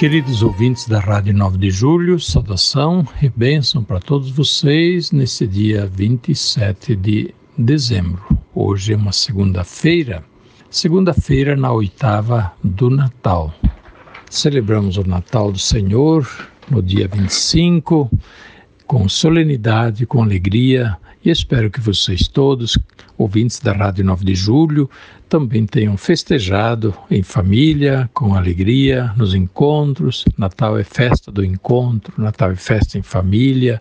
Queridos ouvintes da Rádio 9 de Julho, saudação e bênção para todos vocês nesse dia 27 de dezembro. Hoje é uma segunda-feira, segunda-feira na oitava do Natal. Celebramos o Natal do Senhor no dia 25, com solenidade, com alegria, e espero que vocês todos, ouvintes da Rádio 9 de Julho, também tenham festejado em família, com alegria, nos encontros. Natal é festa do encontro, Natal é festa em família,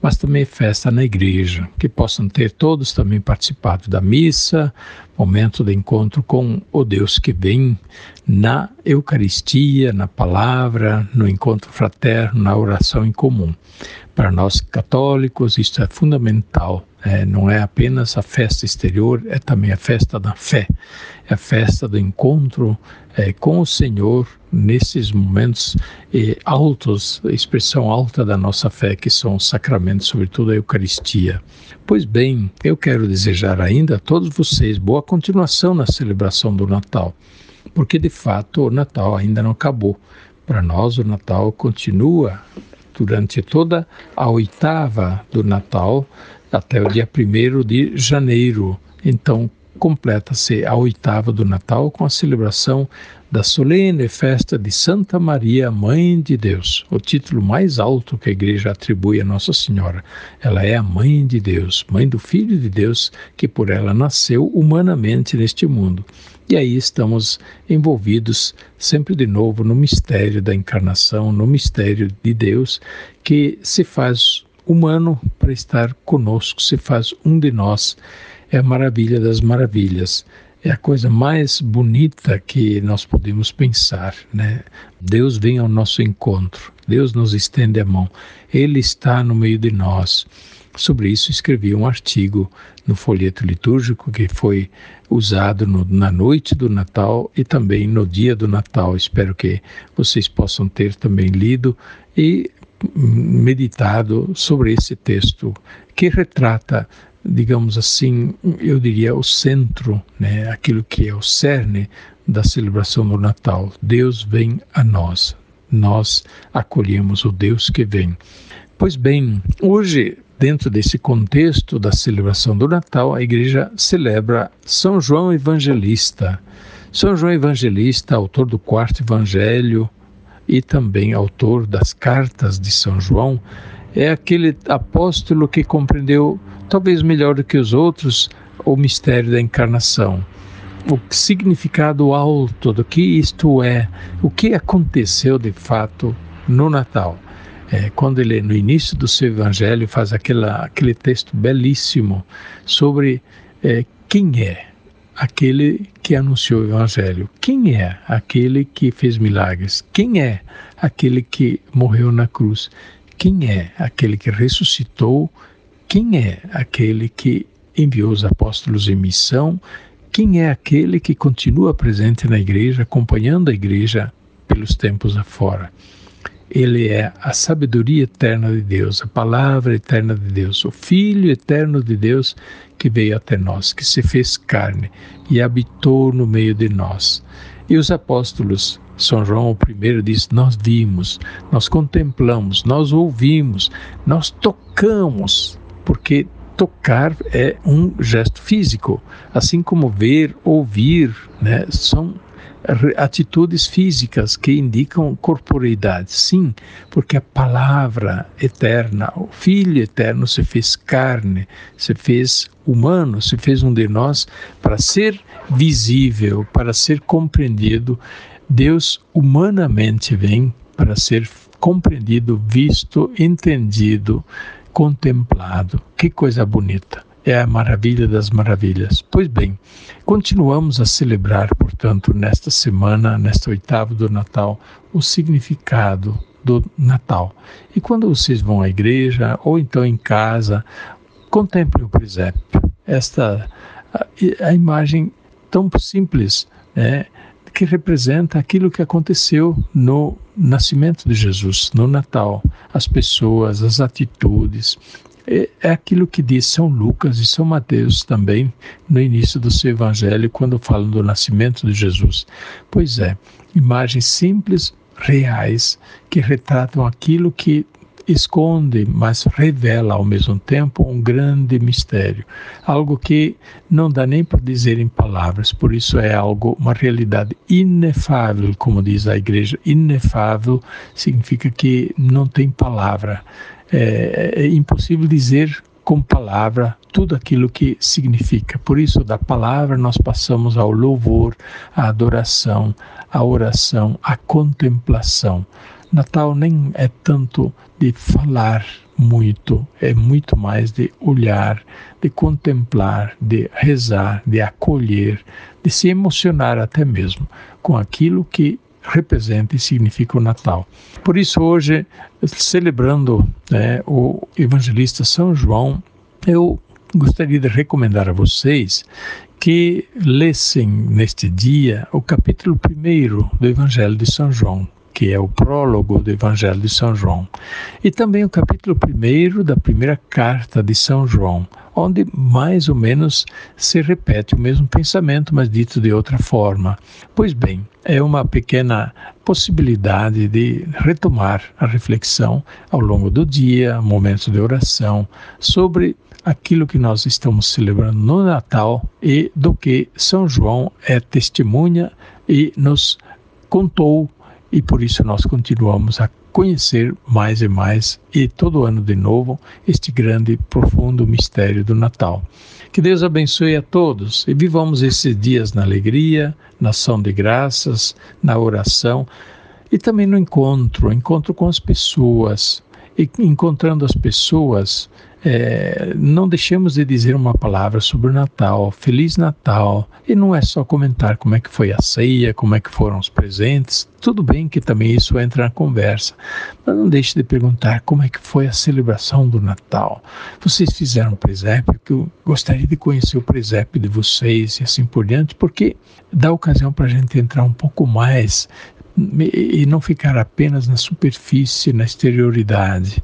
mas também é festa na igreja. Que possam ter todos também participado da missa, momento de encontro com o Deus que vem na Eucaristia, na palavra, no encontro fraterno, na oração em comum. Para nós católicos, isso é fundamental é, não é apenas a festa exterior, é também a festa da fé, é a festa do encontro é, com o Senhor nesses momentos é, altos, expressão alta da nossa fé, que são os sacramentos, sobretudo a Eucaristia. Pois bem, eu quero desejar ainda a todos vocês boa continuação na celebração do Natal, porque de fato o Natal ainda não acabou. Para nós, o Natal continua durante toda a oitava do Natal até o dia 1 de janeiro. Então, completa-se a oitava do Natal com a celebração da solene festa de Santa Maria, Mãe de Deus, o título mais alto que a igreja atribui a Nossa Senhora. Ela é a Mãe de Deus, Mãe do Filho de Deus, que por ela nasceu humanamente neste mundo. E aí estamos envolvidos sempre de novo no mistério da encarnação, no mistério de Deus, que se faz humano para estar conosco, se faz um de nós. É a maravilha das maravilhas. É a coisa mais bonita que nós podemos pensar, né? Deus vem ao nosso encontro, Deus nos estende a mão, Ele está no meio de nós. Sobre isso escrevi um artigo no folheto litúrgico que foi usado no, na noite do Natal e também no dia do Natal. Espero que vocês possam ter também lido e meditado sobre esse texto que retrata, digamos assim, eu diria o centro, né, aquilo que é o cerne da celebração do Natal. Deus vem a nós. Nós acolhemos o Deus que vem. Pois bem, hoje, dentro desse contexto da celebração do Natal, a igreja celebra São João Evangelista. São João Evangelista, autor do quarto evangelho, e também autor das cartas de São João, é aquele apóstolo que compreendeu, talvez melhor do que os outros, o mistério da encarnação. O significado alto do que isto é, o que aconteceu de fato no Natal. É, quando ele, no início do seu evangelho, faz aquela, aquele texto belíssimo sobre é, quem é aquele que anunciou o Evangelho? Quem é aquele que fez milagres? Quem é aquele que morreu na cruz? Quem é aquele que ressuscitou? Quem é aquele que enviou os apóstolos em missão? Quem é aquele que continua presente na igreja, acompanhando a igreja pelos tempos afora? Ele é a sabedoria eterna de Deus, a palavra eterna de Deus, o Filho eterno de Deus que veio até nós, que se fez carne e habitou no meio de nós. E os apóstolos, São João I diz: Nós vimos, nós contemplamos, nós ouvimos, nós tocamos, porque tocar é um gesto físico, assim como ver, ouvir, né, são atitudes físicas que indicam corporeidade. Sim, porque a palavra eterna, o Filho eterno se fez carne, se fez humano, se fez um de nós para ser visível, para ser compreendido. Deus humanamente vem para ser compreendido, visto, entendido, contemplado. Que coisa bonita! é a maravilha das maravilhas. Pois bem, continuamos a celebrar, portanto, nesta semana, nesta oitava do Natal, o significado do Natal. E quando vocês vão à igreja ou então em casa, contemplem o presépio. Esta a, a imagem tão simples, né, que representa aquilo que aconteceu no nascimento de Jesus, no Natal, as pessoas, as atitudes. É, é aquilo que diz São Lucas e São Mateus também no início do seu evangelho, quando falam do nascimento de Jesus. Pois é, imagens simples, reais, que retratam aquilo que esconde, mas revela ao mesmo tempo um grande mistério, algo que não dá nem para dizer em palavras, por isso é algo, uma realidade inefável, como diz a igreja. Inefável significa que não tem palavra, é, é impossível dizer com palavra tudo aquilo que significa. Por isso, da palavra nós passamos ao louvor, à adoração, à oração, à contemplação. Natal nem é tanto de falar muito, é muito mais de olhar, de contemplar, de rezar, de acolher, de se emocionar até mesmo com aquilo que representa e significa o Natal. Por isso, hoje, celebrando né, o evangelista São João, eu gostaria de recomendar a vocês que lessem neste dia o capítulo 1 do Evangelho de São João, que é o prólogo do Evangelho de São João, e também o capítulo 1 da primeira carta de São João, onde mais ou menos se repete o mesmo pensamento, mas dito de outra forma. Pois bem, é uma pequena possibilidade de retomar a reflexão ao longo do dia, momentos de oração, sobre aquilo que nós estamos celebrando no Natal e do que São João é testemunha e nos contou e por isso nós continuamos a conhecer mais e mais e todo ano de novo este grande, profundo mistério do Natal. Que Deus abençoe a todos e vivamos esses dias na alegria, na ação de graças, na oração e também no encontro, encontro com as pessoas. E encontrando as pessoas, é, não deixemos de dizer uma palavra sobre o Natal, Feliz Natal. E não é só comentar como é que foi a ceia, como é que foram os presentes. Tudo bem que também isso entra na conversa, mas não deixe de perguntar como é que foi a celebração do Natal. Vocês fizeram um presépio, que eu gostaria de conhecer o presépio de vocês e assim por diante, porque dá ocasião para a gente entrar um pouco mais e não ficar apenas na superfície, na exterioridade.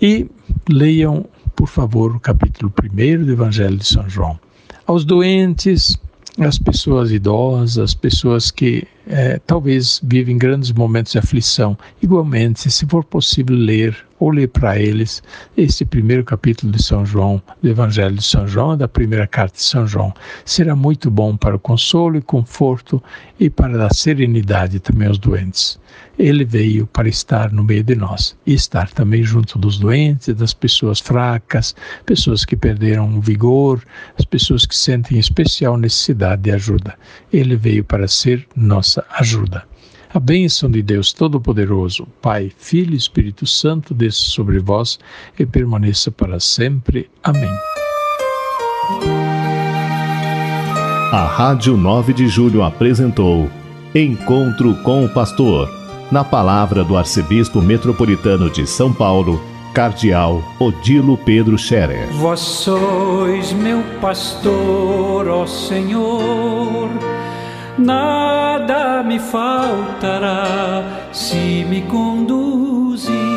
E leiam, por favor, o capítulo 1 do Evangelho de São João. Aos doentes, às pessoas idosas, às pessoas que é, talvez vivem grandes momentos de aflição, igualmente, se for possível ler ou ler para eles este primeiro capítulo de São João, do Evangelho de São João, da primeira carta de São João. Será muito bom para o consolo e conforto e para dar serenidade também aos doentes. Ele veio para estar no meio de nós e estar também junto dos doentes, das pessoas fracas, pessoas que perderam o vigor, as pessoas que sentem especial necessidade de ajuda. Ele veio para ser nossa ajuda. A bênção de Deus Todo-Poderoso, Pai, Filho e Espírito Santo, desça sobre vós e permaneça para sempre. Amém. A Rádio 9 de Julho apresentou Encontro com o Pastor, na palavra do Arcebispo Metropolitano de São Paulo, Cardeal Odilo Pedro Scherer. Vós sois meu pastor, ó Senhor nada me faltará se me conduzir.